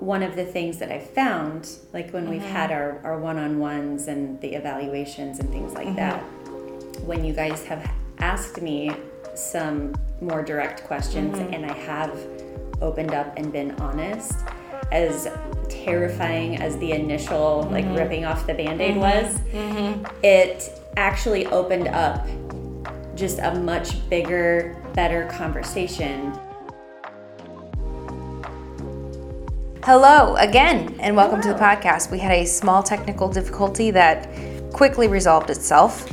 one of the things that I've found, like when we've Mm-hmm. had our, our one on ones and the evaluations and things like Mm-hmm. that, when you guys have asked me some more direct questions Mm-hmm. and I have opened up and been honest, as terrifying as the initial like Mm-hmm. ripping off the band-aid was, it actually opened up just a much bigger, better conversation. Hello again, and welcome to the podcast. We had a small technical difficulty that quickly resolved itself.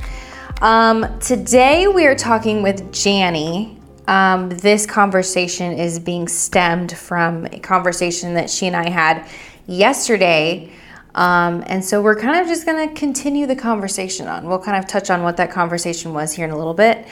Um, today we are talking with Jannie. Um, this conversation is being stemmed from a conversation that she and I had yesterday. Um, and so we're kind of just going to continue the conversation on. We'll kind of touch on what that conversation was here in a little bit.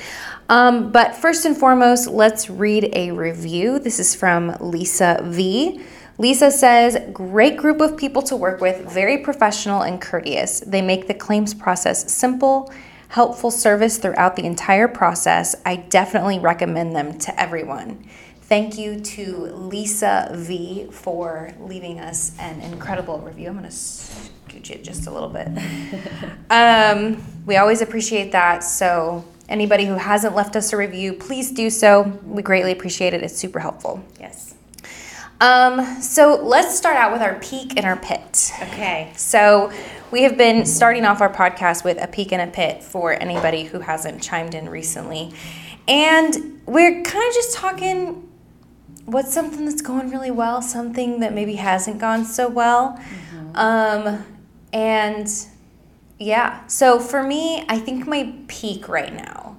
Um, but first and foremost, let's read a review. This is from Lisa V. Lisa says, Great group of people to work with, very professional and courteous. They make the claims process simple, helpful service throughout the entire process. I definitely recommend them to everyone. Thank you to Lisa V for leaving us an incredible review. I'm going to scooch it just a little bit. um, we always appreciate that. So, anybody who hasn't left us a review, please do so. We greatly appreciate it. It's super helpful. Yes. Um, so let's start out with our peak and our pit. Okay. So we have been starting off our podcast with a peak and a pit for anybody who hasn't chimed in recently. And we're kind of just talking what's something that's going really well, something that maybe hasn't gone so well. Um, and yeah, so for me, I think my peak right now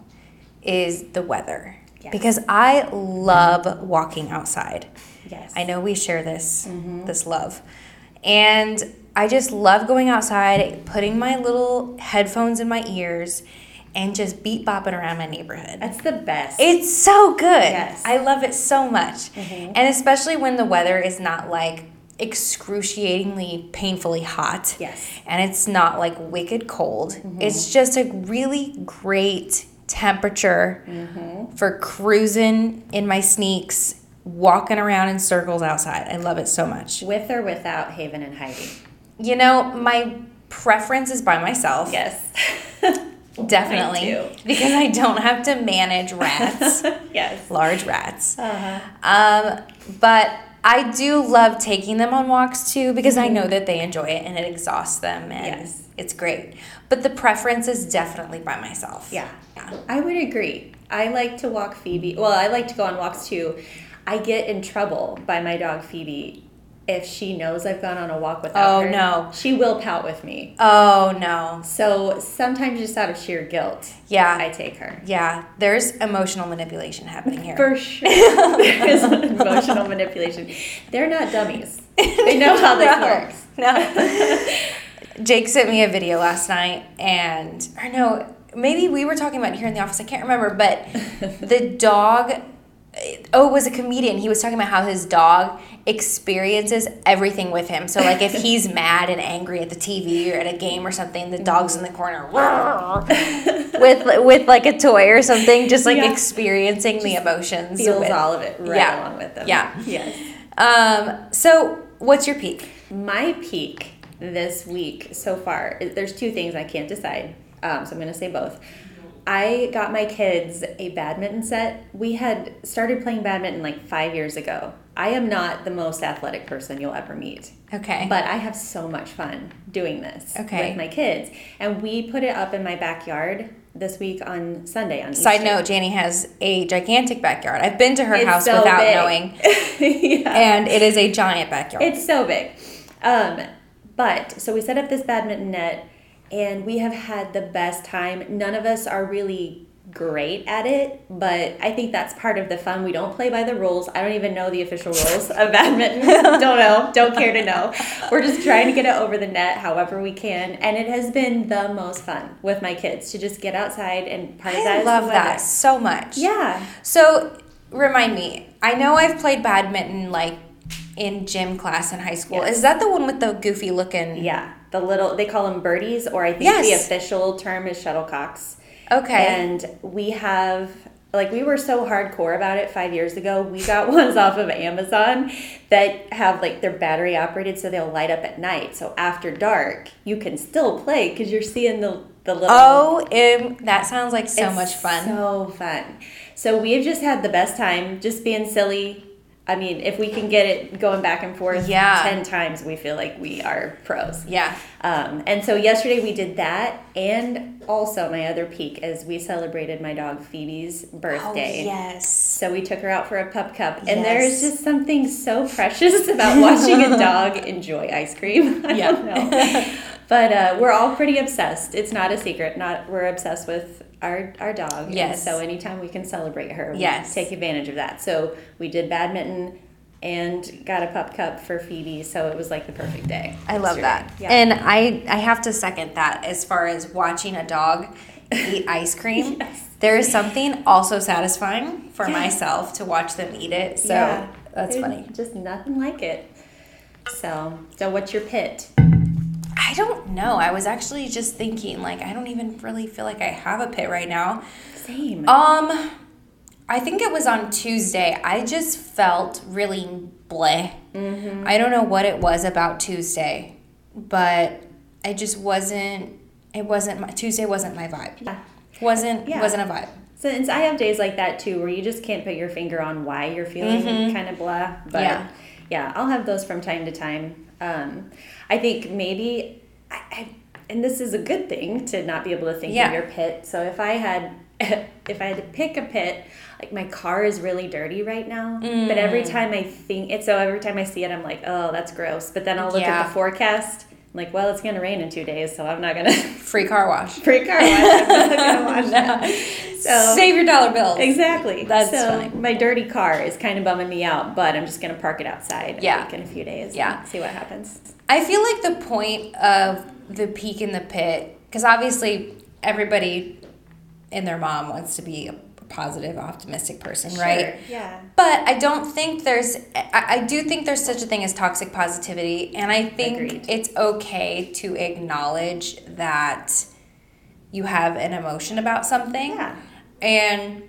is the weather. Yes. Because I love walking outside. Yes. I know we share this mm-hmm. this love. And I just love going outside, putting my little headphones in my ears and just beat bopping around my neighborhood. That's the best. It's so good. Yes. I love it so much. Mm-hmm. And especially when the weather is not like excruciatingly painfully hot. Yes. And it's not like wicked cold. Mm-hmm. It's just a really great temperature for cruising in my sneaks, walking around in circles outside. I love it so much. With or without Haven and Heidi. You know, my preference is by myself. Yes. Definitely. Because I don't have to manage rats. yes. large rats. Uh-huh. Um, but I do love taking them on walks too because I know that they enjoy it and it exhausts them and Yes. it's great. But the preference is definitely by myself. Yeah. Yeah. I would agree. I like to walk Phoebe. Well, I like to go on walks too. I get in trouble by my dog Phoebe if she knows I've gone on a walk without Oh, her. no. She will pout with me. Oh no. So sometimes just out of sheer guilt, Yeah. I take her. yeah. There's emotional manipulation happening here. For sure. there is emotional manipulation. They're not dummies. They know how this No. works. No. Jake sent me a video last night, and or no, maybe we were talking about it here in the office. I can't remember, but the dog. Oh, it was a comedian. He was talking about how his dog experiences everything with him. So, like, if he's mad and angry at the TV or at a game or something, the dog's in the corner with with like a toy or something, just like Yeah. experiencing the emotions. Feels with- all of it right Yeah. along with them. Yeah. Yes. Um. So, what's your peak? My peak this week so far, there's two things I can't decide. Um, so I'm going to say both. I got my kids a badminton set. We had started playing badminton like five years ago. I am not the most athletic person you'll ever meet. Okay. But I have so much fun doing this Okay. with my kids. And we put it up in my backyard this week on Sunday on Side Easter. note, Jannie has a gigantic backyard. I've been to her It's house so without big. knowing, yeah. and it is a giant backyard. It's so big. Um, but so we set up this badminton net and we have had the best time. None of us are really great at it, but I think that's part of the fun. We don't play by the rules. I don't even know the official rules of badminton. don't know. Don't care to know. We're just trying to get it over the net however we can. And it has been the most fun with my kids to just get outside and part of that I love that so much. Yeah. So remind me. I know I've played badminton like in gym class in high school. Yes. Is that the one with the goofy looking? Yeah. The little they call them birdies or I think Yes. the official term is shuttlecocks. Okay. And we have like we were so hardcore about it five years ago. We got ones off of Amazon that have like their battery operated, so they'll light up at night. So after dark, you can still play because you're seeing the the little. Oh, um, that sounds like so much fun. So fun. So we've just had the best time, just being silly. I mean, if we can get it going back and forth Yeah. ten times, we feel like we are pros. yeah. Um, and so yesterday we did that, and also my other peak is we celebrated my dog Phoebe's birthday. Oh, yes. So we took her out for a pup cup, and Yes. there's just something so precious about watching a dog enjoy ice cream. I Yeah. but uh, we're all pretty obsessed. It's not a secret. Not we're obsessed with our our dog. Yes. So anytime we can celebrate her, we Yes. take advantage of that. So we did badminton. And got a pup cup for Phoebe, so it was like the perfect day. I love that. Yeah. And I I have to second that as far as watching a dog eat ice cream. Yes. There is something also satisfying for Yeah. myself to watch them eat it. So Yeah. that's There's funny. Just nothing like it. So, so what's your pit? I don't know. I was actually just thinking like I don't even really feel like I have a pit right now. Same. Um I think it was on Tuesday. I just felt really bleh. Mm-hmm. I don't know what it was about Tuesday, but I just wasn't. It wasn't my Tuesday. wasn't my vibe. Yeah. wasn't Yeah. wasn't a vibe. Since I have days like that too, where you just can't put your finger on why you're feeling kind of blah. But Yeah. yeah. I'll have those from time to time. Um, I think maybe, I, I, and this is a good thing to not be able to think Yeah. of your pit. So if I had, if I had to pick a pit, like my car is really dirty right now. But every Mm. time I think it, so every time I see it, I'm like, oh, that's gross. But then I'll look Yeah. at the forecast. Like, well, it's gonna rain in two days, so I'm not gonna Free car wash. free car wash. I'm not gonna wash that. So Save your dollar bill. Exactly. That's so funny. My dirty car is kind of bumming me out, but I'm just gonna park it outside. Yeah. in a few days. Yeah. see what happens. I feel like the point of the peak in the pit, because obviously everybody and their mom wants to be a positive, optimistic person, right? Yeah. But I don't think there's, I, I do think there's such a thing as toxic positivity. And I think Agreed. it's okay to acknowledge that you have an emotion about something. Yeah. And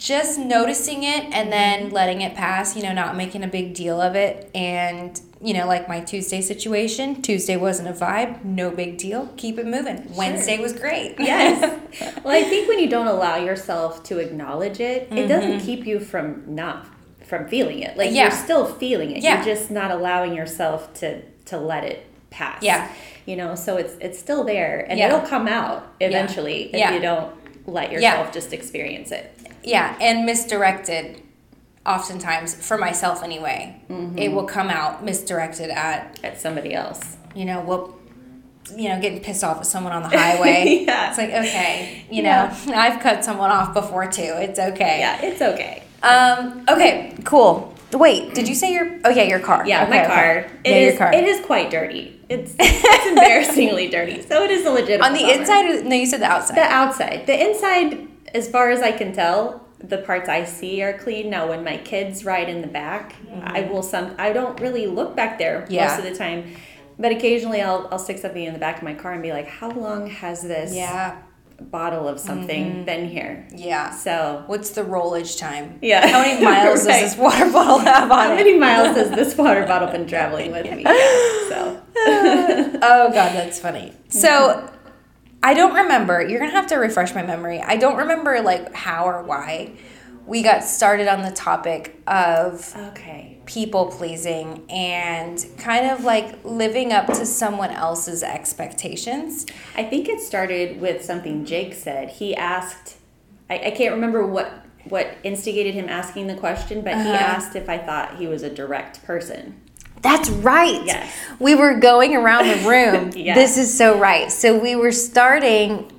just noticing it and then letting it pass, you know, not making a big deal of it. And, you know, like my Tuesday situation, Tuesday wasn't a vibe, no big deal, keep it moving. Wednesday was great. Yes. well, I think when you don't allow yourself to acknowledge it, it Mm-hmm. doesn't keep you from not from feeling it. Like Yeah. you're still feeling it. Yeah. You're just not allowing yourself to to let it pass. Yeah. You know, so it's it's still there and Yeah. it'll come out eventually if you don't let yourself just experience it. Yeah, and misdirected oftentimes for myself anyway. It will come out misdirected at, At somebody else. you know, whoop you know, getting pissed off at someone on the highway. Yeah. It's like, okay, you know, I've cut someone off before too. It's okay. Yeah, it's okay. Um, okay, cool. Wait, did you say your oh yeah, your car. Yeah, Okay, my okay. car. It yeah, is. your car. It is quite dirty. It's, it's embarrassingly dirty. So it is a legitimate. On the bummer. inside no, you said the outside. the outside, the inside, as far as I can tell, the parts I see are clean. Now, when my kids ride in the back, I will some. I don't really look back there Mm-hmm. Yeah. most of the time, but occasionally I'll I'll stick something in the back of my car and be like, how long has this yeah. bottle of something Mm-hmm. been here? Yeah. So What's the rollage time? Yeah. How many miles Right. does this water bottle have on it? how it? many miles has this water bottle been traveling with me? Yeah, so. Oh god, that's funny. So I don't remember. You're gonna have to refresh my memory. I don't remember like how or why we got started on the topic of Okay. people pleasing and kind of like living up to someone else's expectations. I think it started with something Jake said. He asked, I, I can't remember what what instigated him asking the question, but he Uh-huh. asked if I thought he was a direct person. That's right. Yes. We were going around the room. Yes. This is so right. So we were starting,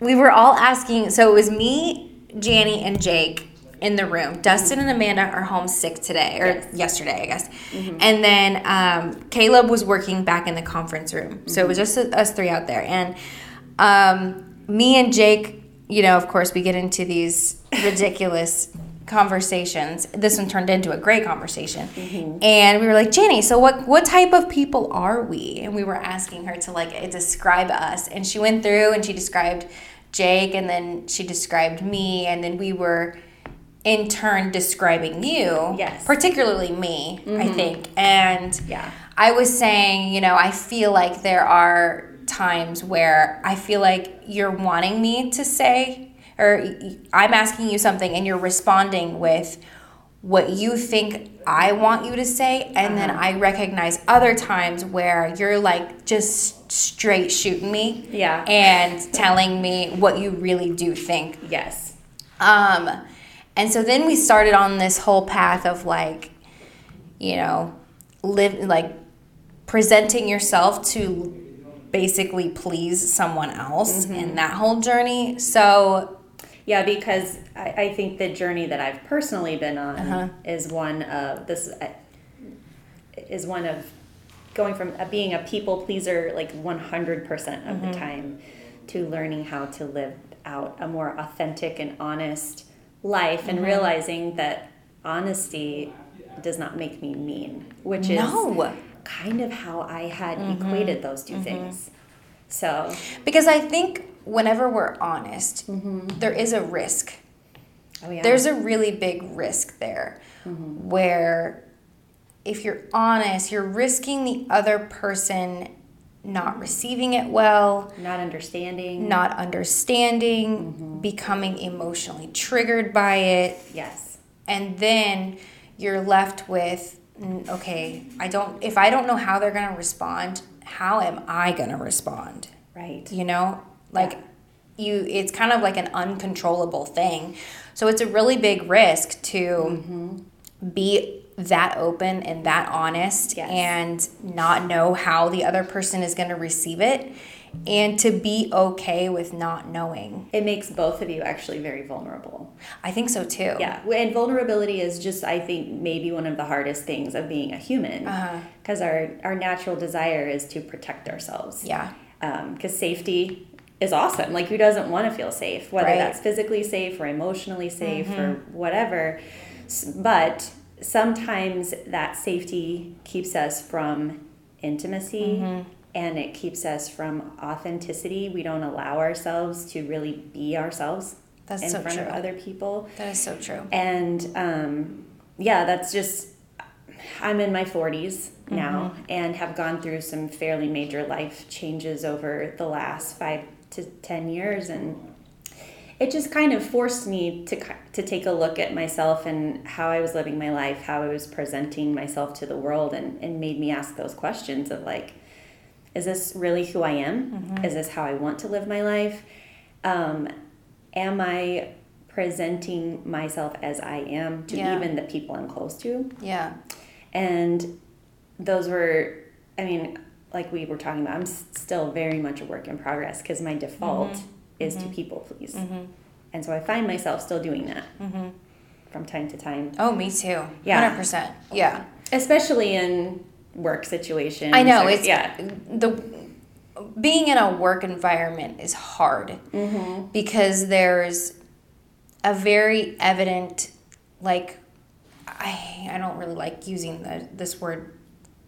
we were all asking. So it was me, Jannie, and Jake in the room. Dustin and Amanda are home sick today, or Yes. yesterday, I guess. And then um, Caleb was working back in the conference room. So it was just us three out there. And um, me and Jake, you know, of course, we get into these ridiculous conversations. This one turned into a great conversation. Mm-hmm. And we were like, Jenny, so what what type of people are we? And we were asking her to like describe us. And she went through and she described Jake, and then she described me, and then we were in turn describing you. Yes. Particularly me, I mm-hmm. think. And Yeah. I was saying, you know, I feel like there are times where I feel like you're wanting me to say, or I'm asking you something and you're responding with what you think I want you to say. And then I recognize other times where you're like just straight shooting me. Yeah. And telling me what you really do think. Yes. Um, and so then we started on this whole path of like, you know, live like presenting yourself to basically please someone else in that whole journey. So Yeah, because I, I think the journey that I've personally been on Uh-huh. is one of this uh, is one of going from uh, being a people pleaser like 100% of Mm-hmm. the time to learning how to live out a more authentic and honest life Mm-hmm. and realizing that honesty does not make me mean, which is No. kind of how I had Mm-hmm. equated those 2 things. So, because I think whenever we're honest, mm-hmm. there is a risk. oh yeah. There's a really big risk there mm-hmm. where if you're honest, you're risking the other person not mm-hmm. receiving it well, not understanding. not understanding, becoming emotionally triggered by it, Yes. and then you're left with "Mm, okay, I don't if I don't know how they're going to respond, how am I going to respond? Right. you know like you it's kind of like an uncontrollable thing so it's a really big risk to Mm-hmm. be that open and that honest Yes. and not know how the other person is going to receive it and to be okay with not knowing It makes both of you actually very vulnerable. i think so too Yeah. And vulnerability is just, I think, maybe one of the hardest things of being a human. Uh-huh. Because our, our natural desire is to protect ourselves. yeah Because safety is awesome. Like, who doesn't want to feel safe? Whether Right. that's physically safe or emotionally safe or Mm-hmm. whatever. But sometimes that safety keeps us from intimacy. Mm-hmm. And it keeps us from authenticity. We don't allow ourselves to really be ourselves That's in so front of other people. that is so true And um, yeah, that's just, I'm in my 40s now and have gone through some fairly major life changes over the last five to 10 years. And it just kind of forced me to, to take a look at myself and how I was living my life, how I was presenting myself to the world, and, and made me ask those questions of like, is this really who I am? Is this how I want to live my life? Um, am I presenting myself as I am to Yeah. even the people I'm close to? yeah And those were, I mean, like we were talking about, I'm still very much a work in progress because my default mm-hmm. is to mm-hmm. people please. Mm-hmm. And so I find myself still doing that from time to time, oh me too. Yeah. 100% yeah. Especially in work situations. I know or- it's yeah, the being in a work environment is hard Mm-hmm. because there's a very evident like I I don't really like using the this word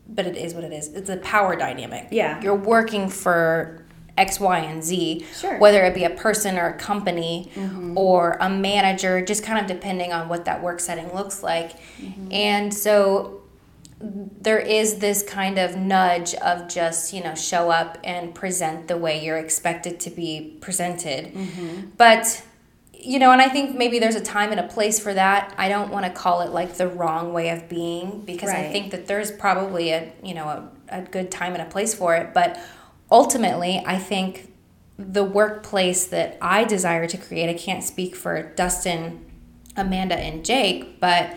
but it is what it is. It's a power dynamic. Yeah. You're working for X, Y, and Z, Sure. whether it be a person or a company mm-hmm. or a manager, just kind of depending on what that work setting looks like. Mm-hmm. And so there is this kind of nudge of just you know show up and present the way you're expected to be presented mm-hmm. but you know and i think maybe there's a time and a place for that. I don't want to call it like the wrong way of being because i think that there's probably a you know a, a good time and a place for it. But ultimately i think the workplace that i desire to create i can't speak for dustin amanda and jake but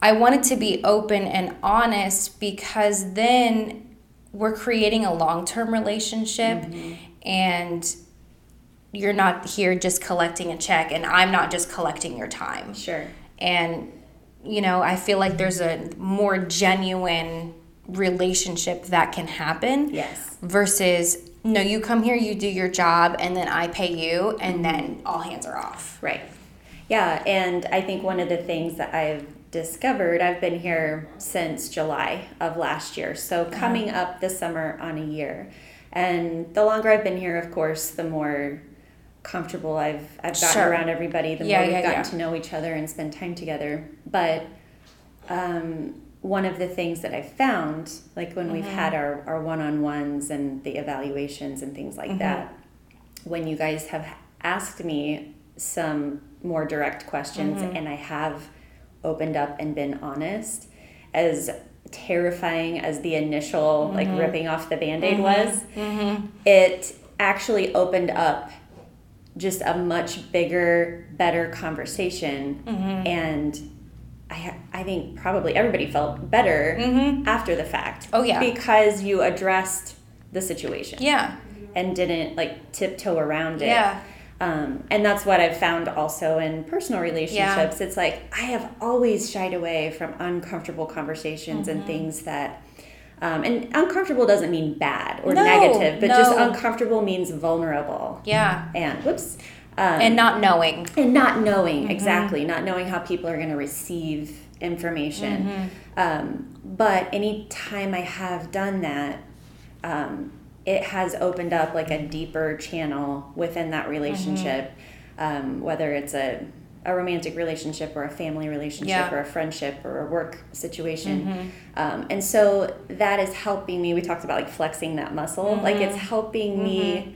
I wanted to be open and honest because then we're creating a long term relationship mm-hmm. and you're not here just collecting a check and I'm not just collecting your time. sure. And, you know, I feel like there's a more genuine relationship that can happen Yes. versus, no, you come here, you do your job, and then I pay you, and mm-hmm. then all hands are off. Right. Yeah, and I think one of the things that I've discovered, I've been here since July of last year, so uh-huh. coming up this summer on a year. And the longer I've been here, of course, the more comfortable I've I've gotten Sure. around everybody, the Yeah, more we've yeah, gotten yeah. to know each other and spend time together. But um, one of the things that I've found, like when we've Mm-hmm. had our, our one on ones and the evaluations and things Mm-hmm. like that, when you guys have asked me some more direct questions Mm-hmm. and I have opened up and been honest, as terrifying as the initial like Mm-hmm. ripping off the band-aid was, it actually opened up just a much bigger, better conversation, Mm-hmm. and I I think probably everybody felt better after the fact. Mm-hmm. Oh, yeah. because you addressed the situation Yeah. and didn't like tiptoe around it. Yeah. Um, and that's what I've found also in personal relationships. It's like I have always shied away from uncomfortable conversations Mm-hmm. and things that. Um, and uncomfortable doesn't mean bad or No, negative, but just uncomfortable means vulnerable. Yeah. And whoops. Um, And not knowing. and not knowing Mm-hmm. exactly not knowing how people are going to receive information Mm-hmm. um, but anytime i have done that um, it has opened up like a deeper channel within that relationship Mm-hmm. um, whether it's a, a romantic relationship or a family relationship Yeah. or a friendship or a work situation Mm-hmm. um, and so that is helping me we talked about like flexing that muscle like it's Mm-hmm. helping me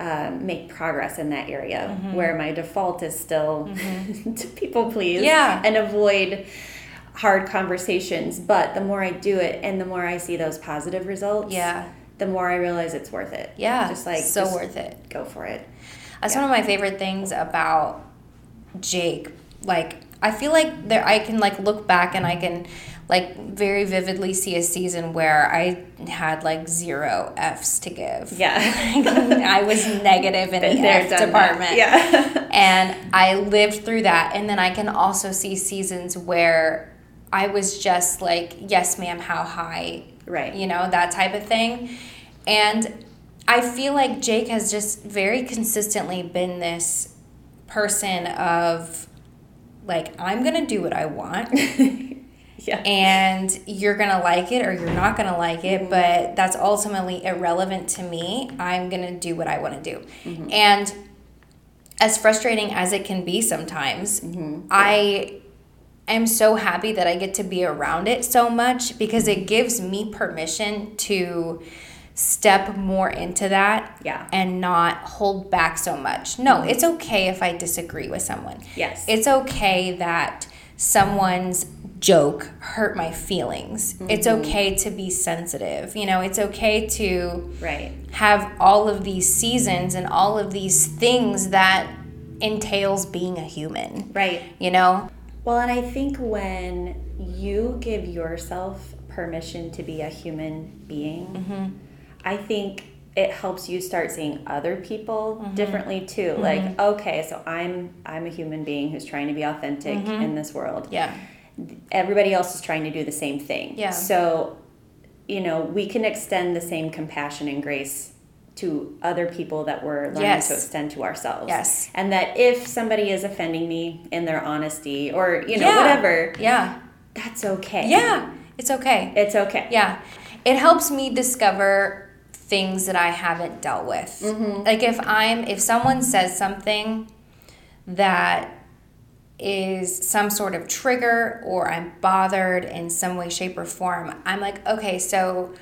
um, make progress in that area Mm-hmm. where my default is still to people please Yeah. and avoid hard conversations but the more i do it and the more i see those positive results Yeah. the more i realize it's worth it Yeah. just like so just worth it. go for it That's Yeah. one of my favorite things about Jake. Like I feel like there I can like look back and I can like very vividly see a season where I had like zero F's to give. yeah I was negative in Been the there, F done that. department. yeah and I lived through that. And then I can also see seasons where I was just like, yes, ma'am, how high? Right. You know, that type of thing. And I feel like Jake has just very consistently been this person of like, I'm going to do what I want. Yeah. And you're gonna like it or you're not gonna like it, mm-hmm. but that's ultimately irrelevant to me. I'm gonna do what I wanna do. Mm-hmm. And as frustrating as it can be sometimes, mm-hmm. I am so happy that I get to be around it so much because it gives me permission to step more into that Yeah. and not hold back so much. No, it's okay if I disagree with someone. Yes. It's okay that someone's joke hurt my feelings. It's okay to be sensitive. You know, it's okay to right have all of these seasons and all of these things that entails being a human. right You know? Well, and I think when you give yourself permission to be a human being, Mm-hmm. I think it helps you start seeing other people Mm-hmm. differently too. Like, okay, so I'm I'm a human being who's trying to be authentic Mm-hmm. in this world. Yeah. Everybody else is trying to do the same thing. Yeah. So, you know, we can extend the same compassion and grace to other people that we're learning Yes. to extend to ourselves. Yes. And that if somebody is offending me in their honesty or, you know, Yeah. whatever, Yeah. that's okay. Yeah. It's okay. It's okay. Yeah. It helps me discover things that I haven't dealt with. Like if I'm if someone says something that is some sort of trigger or I'm bothered in some way shape or form, I'm like, okay, so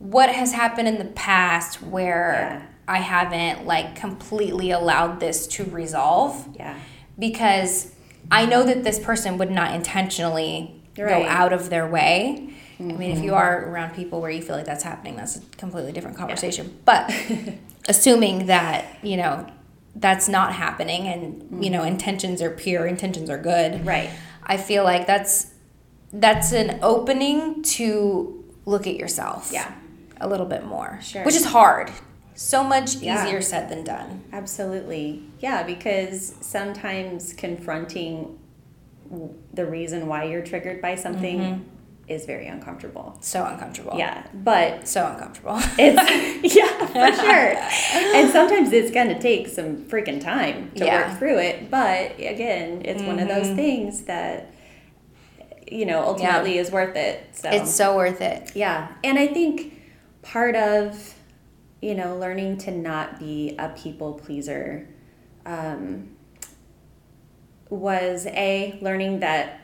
what has happened in the past where I haven't like completely allowed this to resolve? Yeah. because I know that this person would not intentionally Right. Mm-hmm. go out of their way. I mean, if you are around people where you feel like that's happening, that's a completely different conversation. But assuming that, you know, that's not happening and, you know, intentions are pure, intentions are good. Mm-hmm. Right. I feel like that's that's an opening to look at yourself. Yeah. A little bit more. Sure. Which is hard. So much Yeah. easier said than done. Absolutely. Yeah, because sometimes confronting the reason why you're triggered by something Mm-hmm. Is very uncomfortable. So uncomfortable. Yeah, but So uncomfortable. it's yeah, for sure. And sometimes it's going to take some freaking time to Yeah. work through it, but again, it's one of those Mm-hmm. things that you know, ultimately is worth it. So It's so worth it. Yeah. And I think part of, you know, learning to not be a people pleaser um, was a learning that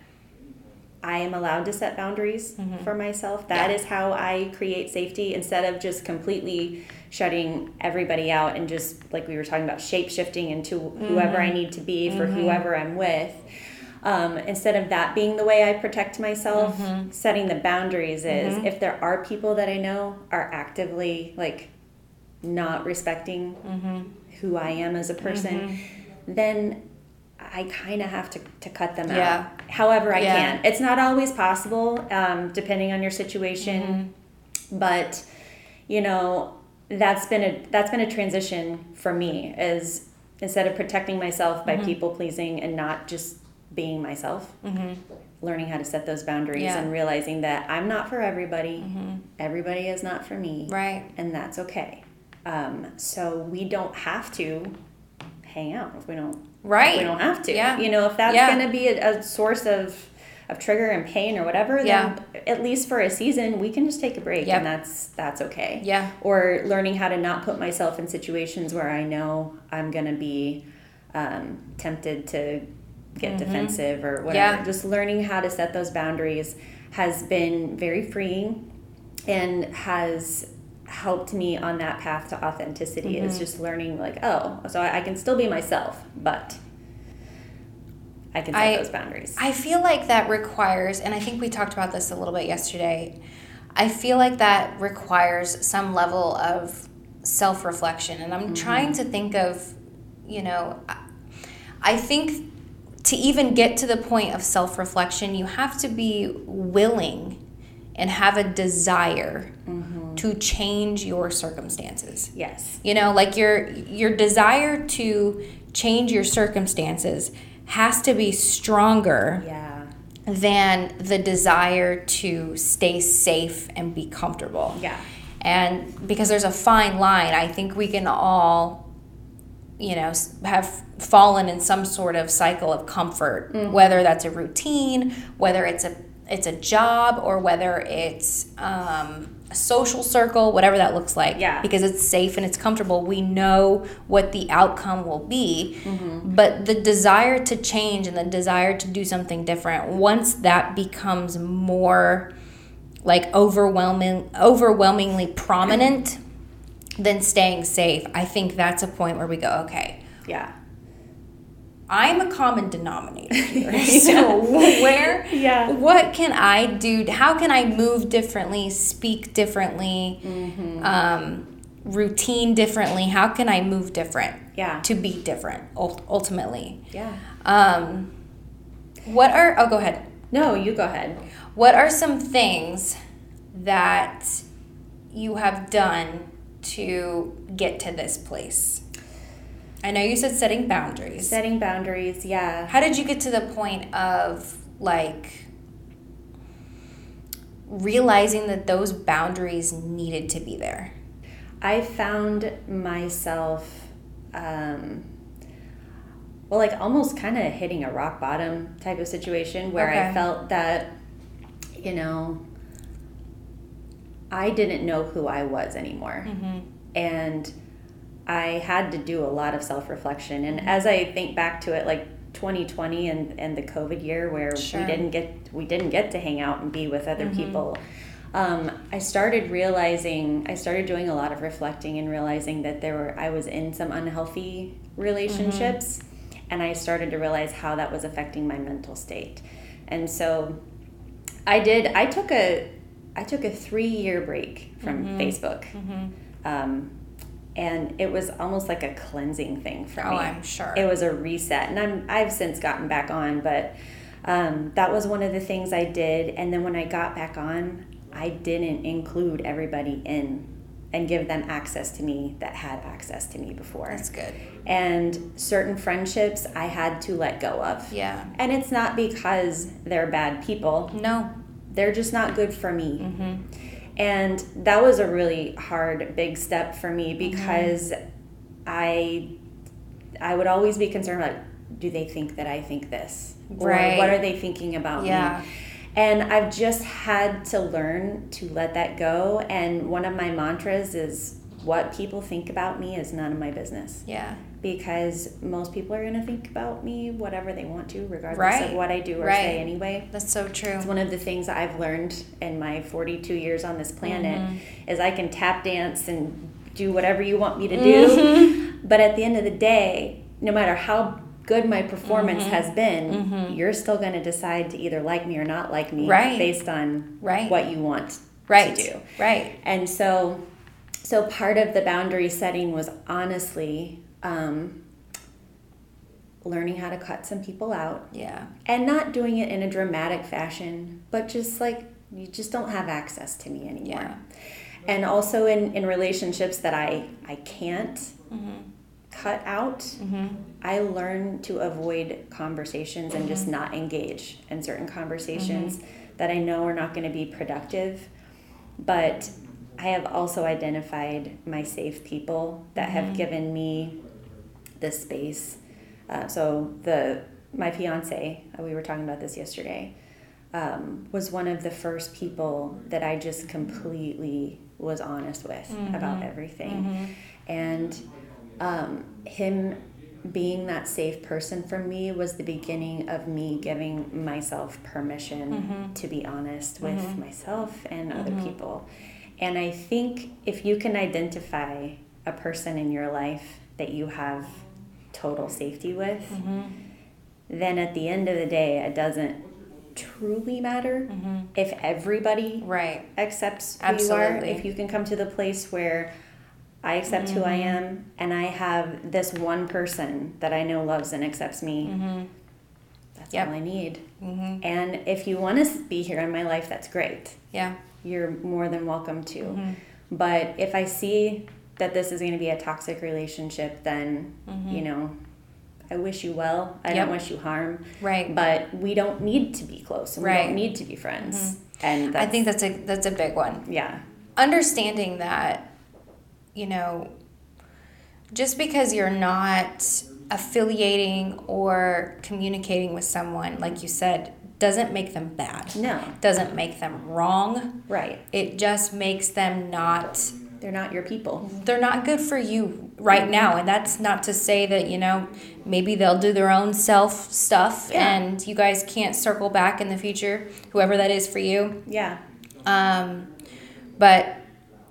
I am allowed to set boundaries Mhm. for myself. That Yeah. is how I create safety instead of just completely shutting everybody out and just like we were talking about shape shifting into whoever I mm-hmm. need to be for mm-hmm. whoever I'm with. Um, instead of that being the way I protect myself, mm-hmm. setting the boundaries is if there are people that I know are actively like not respecting who I am as a person, then I kind of have to, to cut them Yeah. out however I Yeah. can. It's not always possible, um, depending on your situation, but you know that's been a that's been a transition for me. Is instead of protecting myself by people pleasing and not just being myself, learning how to set those boundaries Yeah. and realizing that I'm not for everybody. Everybody is not for me Right. and that's okay. Um, so we don't have to hang out if we don't. Right. We don't have to. Yeah. You know, if that's Yeah. going to be a, a source of of trigger and pain or whatever, Yeah. then at least for a season we can just take a break Yep. and that's that's okay. Yeah. Or learning how to not put myself in situations where I know I'm going to be um, tempted to get defensive or whatever. Mm-hmm. Yeah. Just learning how to set those boundaries has been very freeing and has helped me on that path to authenticity Mm-hmm. is just learning like oh so I, I can still be myself but i can set I- those boundaries I feel like that requires, and I think we talked about this a little bit yesterday. I feel like that requires some level of self reflection. And I'm trying to think of, you know, I- I think to even get to the point of self reflection, you have to be willing and have a desire to change your circumstances. yes You know, like your your desire to change your circumstances has to be stronger yeah than the desire to stay safe and be comfortable. yeah And because there's a fine line, I think we can all, you know, have fallen in some sort of cycle of comfort, whether that's a routine, whether it's a it's a job, or whether it's um, a social circle, whatever that looks like. Yeah. Because it's safe and it's comfortable. We know what the outcome will be, mm-hmm. but the desire to change and the desire to do something different, once that becomes more like overwhelming overwhelmingly prominent than staying safe i think that's a point where we go okay yeah i'm a common denominator. Here so where Yeah. what can i do? How can i move differently speak differently um, routine differently? How can i move different yeah. to be different ultimately? Yeah. Um, what are oh go ahead. No you go ahead. What are some things that you have done to get to this place? I know you said setting boundaries. setting boundaries yeah How did you get to the point of like realizing that those boundaries needed to be there? I found myself, um, well, like almost kind of hitting a rock bottom type of situation where Okay. I felt that, you know, I didn't know who I was anymore. And I had to do a lot of self reflection. And as I think back to it, like 2020 and, and the COVID year where Sure. we didn't get we didn't get to hang out and be with other people. Um, I started realizing I started doing a lot of reflecting and realizing that there were I was in some unhealthy relationships and I started to realize how that was affecting my mental state. And so I did I took a I took a three year break from Facebook. Um, and it was almost like a cleansing thing for Oh, me. I'm sure. It was a reset, and I'm I've since gotten back on, but um, that was one of the things I did. And then when I got back on, I didn't include everybody in and give them access to me that had access to me before. That's good. And certain friendships I had to let go of. Yeah. And it's not because they're bad people No. they're just not good for me. And that was a really hard, big step for me mm-hmm. because I, I would always be concerned like, do they think that I think this? Or what are they thinking about Yeah. me? And I've just had to learn to let that go. And one of my mantras is what people think about me is none of my business. Yeah. Because most people are going to think about me whatever they want to, regardless Right. of what I do or Right. say anyway. That's so true. It's one of the things I've learned in my 42 years on this planet Mm-hmm. is I can tap dance and do whatever you want me to do. Mm-hmm. But at the end of the day, no matter how good my performance Mm-hmm. has been, you're still going to decide to either like me or not like me Right. based on Right. what you want Right. to do. Right. And so, so part of the boundary setting was honestly um, learning how to cut some people out Yeah. and not doing it in a dramatic fashion, but just like you just don't have access to me anymore. Yeah. And also in, in relationships that I I can't mm-hmm. cut out, mm-hmm. I learn to avoid conversations and just mm-hmm. not engage in certain conversations that I know are not going to be productive. But I have also identified my safe people that have given me the space. Uh, so the my fiance, uh, we were talking about this yesterday, um, was one of the first people that I just completely was honest with about everything, and um, him being that safe person for me was the beginning of me giving myself permission to be honest with myself and other people. And I think if you can identify a person in your life that you have total safety with, mm-hmm. then at the end of the day, it doesn't truly matter mm-hmm. if everybody Right. accepts who you are. If you can come to the place where I accept who I mm-hmm. am and I have this one person that I know loves and accepts me, that's Yep. all I need. Mm-hmm. And if you want to be here in my life, that's great. Yeah. You're more than welcome to. Mm-hmm. But if I see that this is going to be a toxic relationship, then, you know, I wish you well. I Mm-hmm. Yep. don't wish you harm. Right. But we don't need to be close. and We Right. don't need to be friends. And I think that's a that's a big one. yeah. understanding that you know just because you're not affiliating or communicating with someone like you said doesn't make them bad No. doesn't make them wrong Right. it just makes them not They're not your people. they're not good for you right now and that's not to say that you know maybe they'll do their own self stuff Yeah. and you guys can't circle back in the future whoever that is for you Yeah. um, but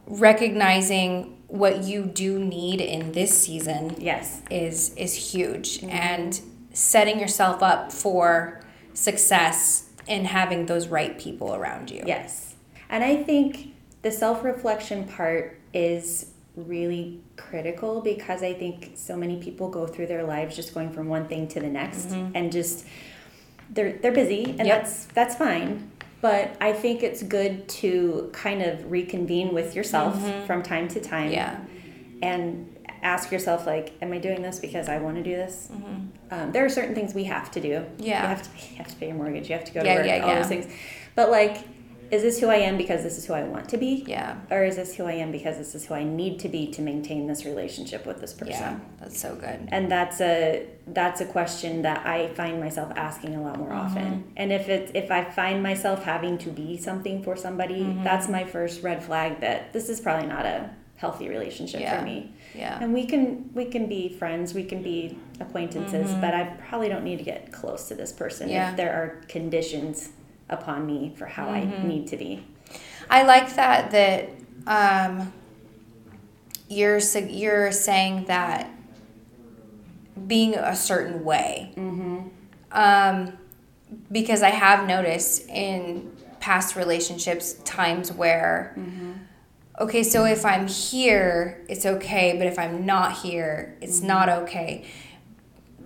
recognizing what you do need in this season Yes. is is huge and setting yourself up for success in having those right people around you. Yes. And I think the self reflection part is really critical because I think so many people go through their lives just going from one thing to the next and just they're they're busy and Mm-hmm. Yep. that's that's fine. But I think it's good to kind of reconvene with yourself from time to time Mm-hmm. Yeah. and ask yourself like am i doing this because i want to do this um, there are certain things we have to do Mm-hmm. Yeah. you have to, you have to pay your mortgage you have to go to Yeah, work yeah, all yeah. those things but like is this who i am because this is who i want to be Yeah. or is this who i am because this is who i need to be to maintain this relationship with this person Yeah. That's so good. and that's a that's a question that I find myself asking a lot more Mm-hmm. often. And if it's if I find myself having to be something for somebody, Mm-hmm. that's my first red flag that this is probably not a healthy relationship Yeah. for me. Yeah. And we can we can be friends, we can be acquaintances, but I probably don't need to get close to this person Mm-hmm. Yeah. if there are conditions upon me for how Mm-hmm. I need to be. I like that that um, you're you're saying that being a certain way. Um, because I have noticed in past relationships times where okay, so if I'm here, it's okay, but if I'm not here, it's mm-hmm. not okay.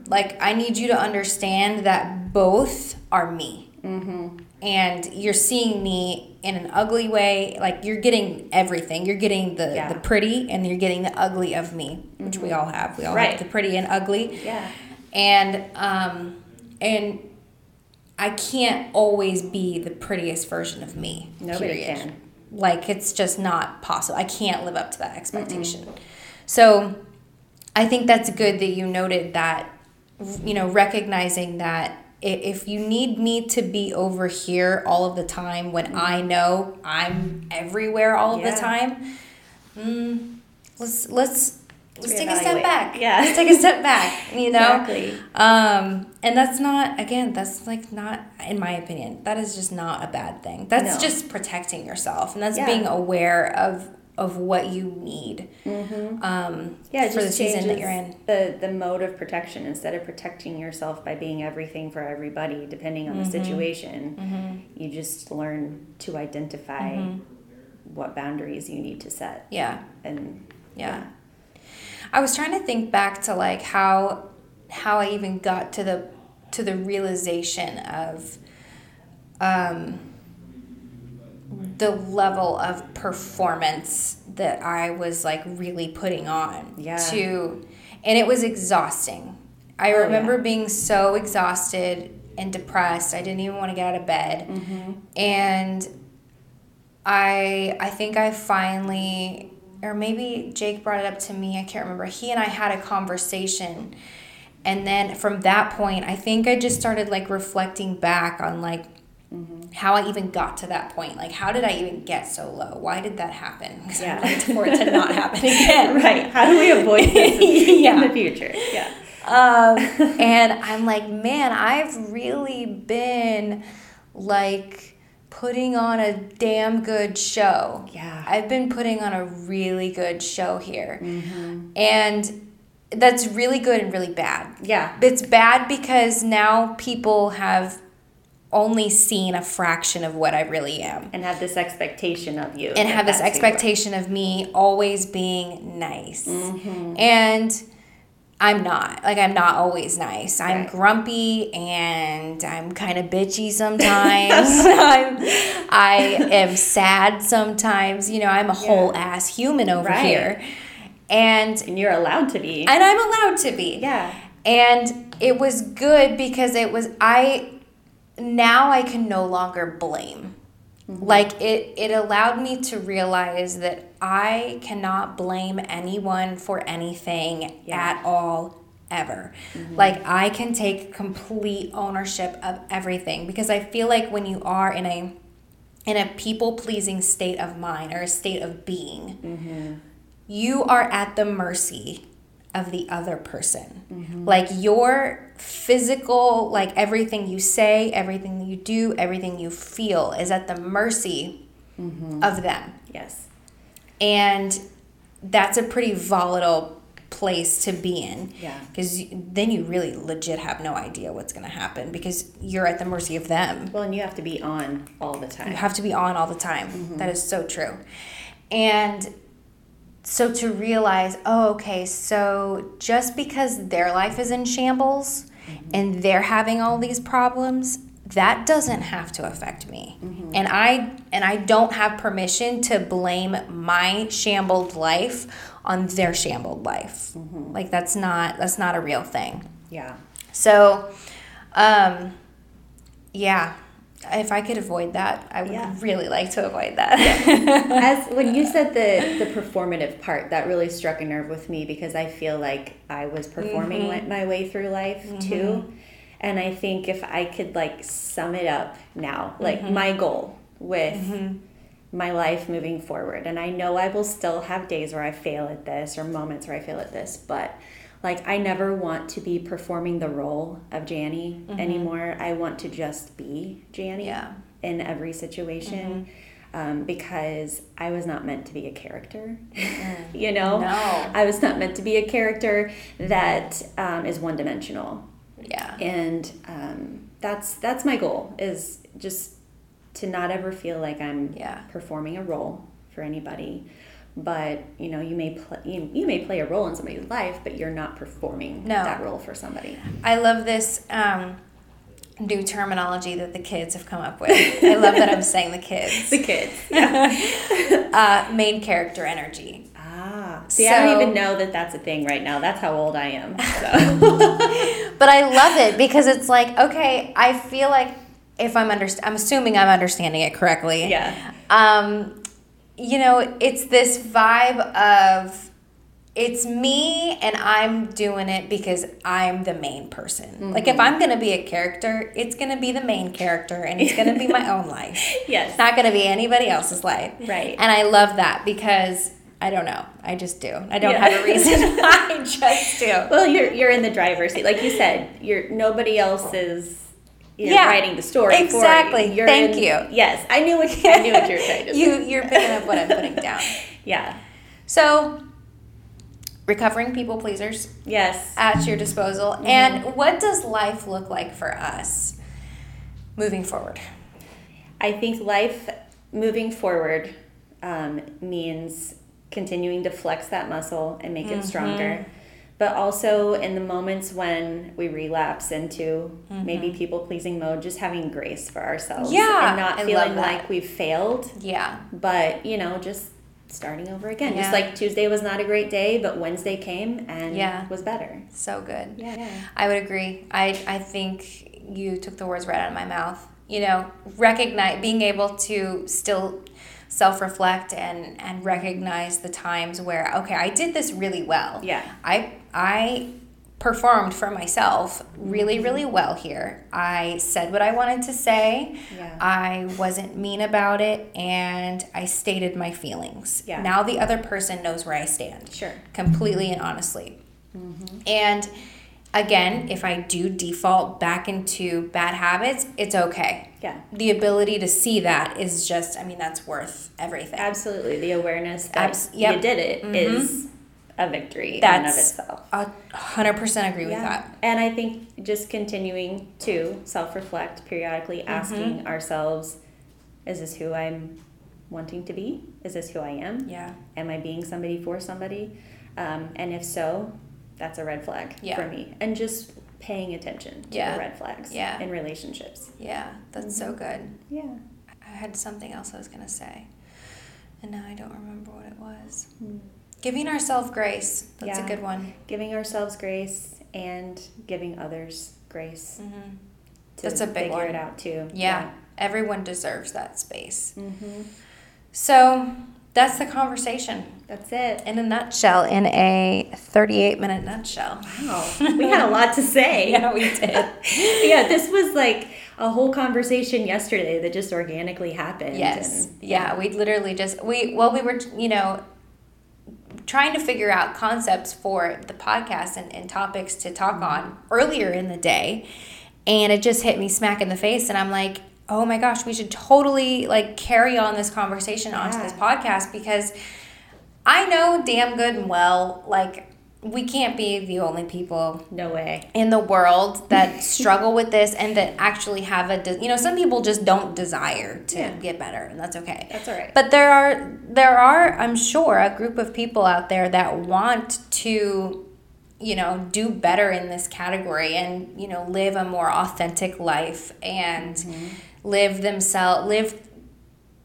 Like I need you to understand that both are me mm-hmm. and you're seeing me in an ugly way like you're getting everything you're getting the Yeah. the pretty and you're getting the ugly of me which we mm-hmm. all have we all Right. have the pretty and ugly Yeah. and um and i can't always be the prettiest version of me Nobody period. can. Like it's just not possible. I can't live up to that expectation. So i think that's good that you noted that you know recognizing that if you need me to be over here all of the time when i know i'm everywhere all of Yeah. the time mm, let's let's let's take a step back. Yeah. let's take a step back. You know, Exactly. um, and that's not again. That's like not, in my opinion, that is just not a bad thing. That's No. just protecting yourself, and that's Yeah. being aware of of what you need. Mm-hmm. Um, Yeah, for the season that you're in. the the mode of protection. Instead of protecting yourself by being everything for everybody, depending on the Mm-hmm. situation, you just learn to identify Mm-hmm. what boundaries you need to set. Yeah. And Yeah. I was trying to think back to like how how I even got to the to the realization of um the level of performance that I was like really putting on Yeah. to and it was exhausting. I Oh, remember yeah. being so exhausted and depressed. I didn't even want to get out of bed. Mm-hmm. And I I think I finally or maybe Jake brought it up to me, I can't remember. He and I had a conversation. And then from that point, I think I just started like reflecting back on like how I even got to that point. Like how did I even get so low? Why did that happen? 'Cause Yeah. Like for it to not happen again. right, how do we avoid this Yeah. in the future? Yeah. Um, and I'm like, man, I've really been like putting on a damn good show. Yeah. I've been putting on a really good show here. And that's really good and really bad. Yeah. It's bad because now people have only seen a fraction of what I really am And have this expectation of you. and have this that's who you are. expectation of me always being nice. Mm-hmm. And I'm not. Like I'm not always nice. I'm grumpy and I'm kind of bitchy sometimes. I'm I am sad sometimes. You know, I'm a whole ass human over Right. here. And And you're allowed to be. and I'm allowed to be. yeah. And it was good because it was I now I can no longer blame. Mm-hmm. Like it it allowed me to realize that I cannot blame anyone for anything Yeah. at all ever. Mm-hmm. Like I can take complete ownership of everything because I feel like when you are in a in a people pleasing state of mind or a state of being, mm-hmm. you are at the mercy of the other person. Mm-hmm. Like your physical, like everything you say, everything you do, everything you feel is at the mercy mm-hmm. of them. Yes. And that's a pretty volatile place to be in. Yeah. Because then you really legit have no idea what's going to happen because you're at the mercy of them. Well, and you have to be on all the time. You have to be on all the time. Mm-hmm. That is so true. And so to realize, oh, okay, so just because their life is in shambles mm-hmm. and they're having all these problems, that doesn't have to affect me. Mm-hmm. And I and I don't have permission to blame my shambled life on their shambled life. Mm-hmm. Like that's not that's not a real thing. Yeah. So, um, yeah, if I could avoid that, I would Yeah. really like to avoid that. As when you said the the performative part, that really struck a nerve with me because I feel like I was performing Mm-hmm. my- way through life too. And I think if I could like sum it up now, like Mm-hmm. my goal with my life moving forward, and I know I will still have days where I fail at this or moments where I fail at this, but like I never want to be performing the role of Jannie anymore. I want to just be Jannie Mm-hmm. Yeah. in every situation um, because I was not meant to be a character. you know, No. I was not meant to be a character that um, is one dimensional, yeah. and um, that's that's my goal is just to not ever feel like I'm Yeah. performing a role for anybody. But you know, you may play you, you may play a role in somebody's life, but you're not performing No. that role for somebody. I love this um, new terminology that the kids have come up with. I love that I'm saying the kids. The kids. Uh, main character energy. Ah, see, I don't even know that that's a thing right now. That's how old I am. So. But I love it because it's like, okay, I feel like if I'm underst- I'm assuming I'm understanding it correctly. yeah, um, you know, it's this vibe of it's me and I'm doing it because I'm the main person. Like if mm-hmm. I'm gonna be a character, it's gonna be the main character and it's gonna be my own life. yes, It's not gonna be anybody else's life. Right. And I love that because I don't know. I just do. I don't Yeah. have a reason. I just do. Well, you're you're in the driver's seat, like you said. You're nobody else's. You know, Yeah, writing the story. for you. exactly. You're Thank in- you. Yes, I knew what I knew what you were trying to say. you you're picking up what I'm putting down. Yeah. So, recovering people pleasers Yes. at your disposal. Mm-hmm. And what does life look like for us moving forward? I think life moving forward um, means continuing to flex that muscle and make Mm-hmm. it stronger. But also in the moments when we relapse into maybe people pleasing mode, just having grace for ourselves. Mm-hmm. Yeah, And not I feeling like we've failed, Yeah. but, you know, just starting over again. Yeah. Just like Tuesday was not a great day, but Wednesday came and Yeah. was better. So good. Yeah. yeah. I would agree. I I think you took the words right out of my mouth. You know, recognize being able to still self-reflect and and recognize the times where okay, I did this really well. Yeah. I I performed for myself really mm-hmm. really well here. I said what I wanted to say. Yeah. I wasn't mean about it and I stated my feelings. Yeah. Now the other person knows where I stand Sure. completely and honestly. Mm-hmm. And again, if I do default back into bad habits, it's okay. Yeah. The ability to see that is just, I mean, that's worth everything. Absolutely. The awareness that Abs- yep. you did it is Mhm. a victory in and of That's itself. hundred percent agree with that. And I think just continuing to self reflect periodically, Mm-hmm. asking ourselves, is this who I'm wanting to be? Is this who I am? Yeah. Am I being somebody for somebody? Um, and if so, that's a red flag Yeah. for me. And just paying attention to Yeah. the red flags Yeah. in relationships. Yeah. That's so good. Yeah. I had something else I was going to say. And now I don't remember what it was. Giving ourselves grace. That's Yeah. a good one. Giving ourselves grace and giving others grace hmm to That's a big figure one. it out too. Yeah. Everyone deserves that space. hmm So that's the conversation. That's it. in a nutshell, in a 38 minute nutshell. Wow. We had a lot to say. yeah, we did. yeah, this was like a whole conversation yesterday that just organically happened. Yes. and- Yeah, we literally just, we, well, we were, you know, trying to figure out concepts for the podcast and, and topics to talk mm-hmm. on earlier in the day. And it just hit me smack in the face. And I'm like, oh my gosh, we should totally like carry on this conversation onto Yeah. this podcast because I know damn good and well, like, we can't be the only people No way. in the world that struggle with this and that actually have a de- you know some people just don't desire to Yeah. get better and that's okay That's all right. but there are there are i'm sure a group of people out there that want to you know do better in this category and you know live a more authentic life and Mm-hmm. Live themselves live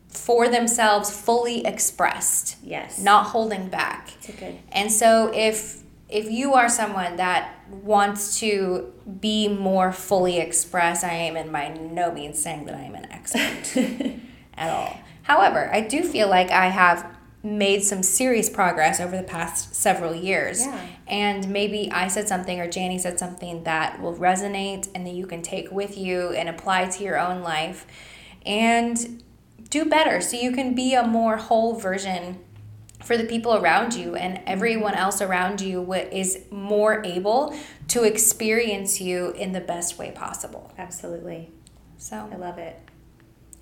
for themselves fully expressed Yes. not holding back It's good. and so if if you are someone that wants to be more fully expressed, I am in by no means saying that I am an expert at all. However, I do feel like I have made some serious progress over the past several years. Yeah. And maybe I said something or Jannie said something that will resonate and that you can take with you and apply to your own life and do better so you can be a more whole version for the people around you and everyone else around you is more able to experience you in the best way possible. Absolutely. So I love it.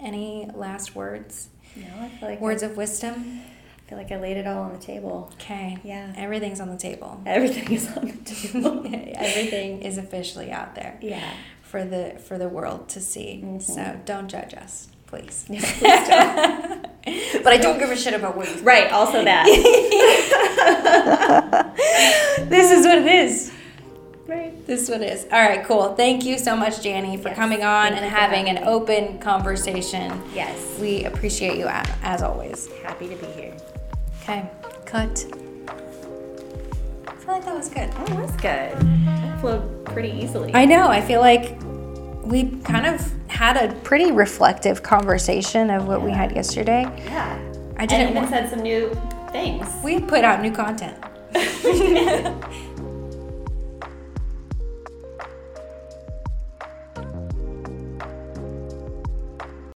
any last words? No, I feel like Words I, of wisdom? I feel like I laid it all on the table. Okay. Yeah. Everything's on the table. Everything is on the table. Everything is officially out there yeah. for the for the world to see. Mhm. So, don't judge us, please. Yeah, please don't. but I don't give a shit about what you right. Also that. This is what it is. right. This is what it is. All right, cool. Thank you so much, Jannie, for Yes, coming on thank and having an open conversation. Yes. We appreciate you as always. Happy to be here. Okay, cut. I feel like that was good. Oh, was good. That flowed pretty easily. I know. I feel like we kind of had a pretty reflective conversation of what we had yesterday. yeah. I didn't even want. said some new things. We put out new content.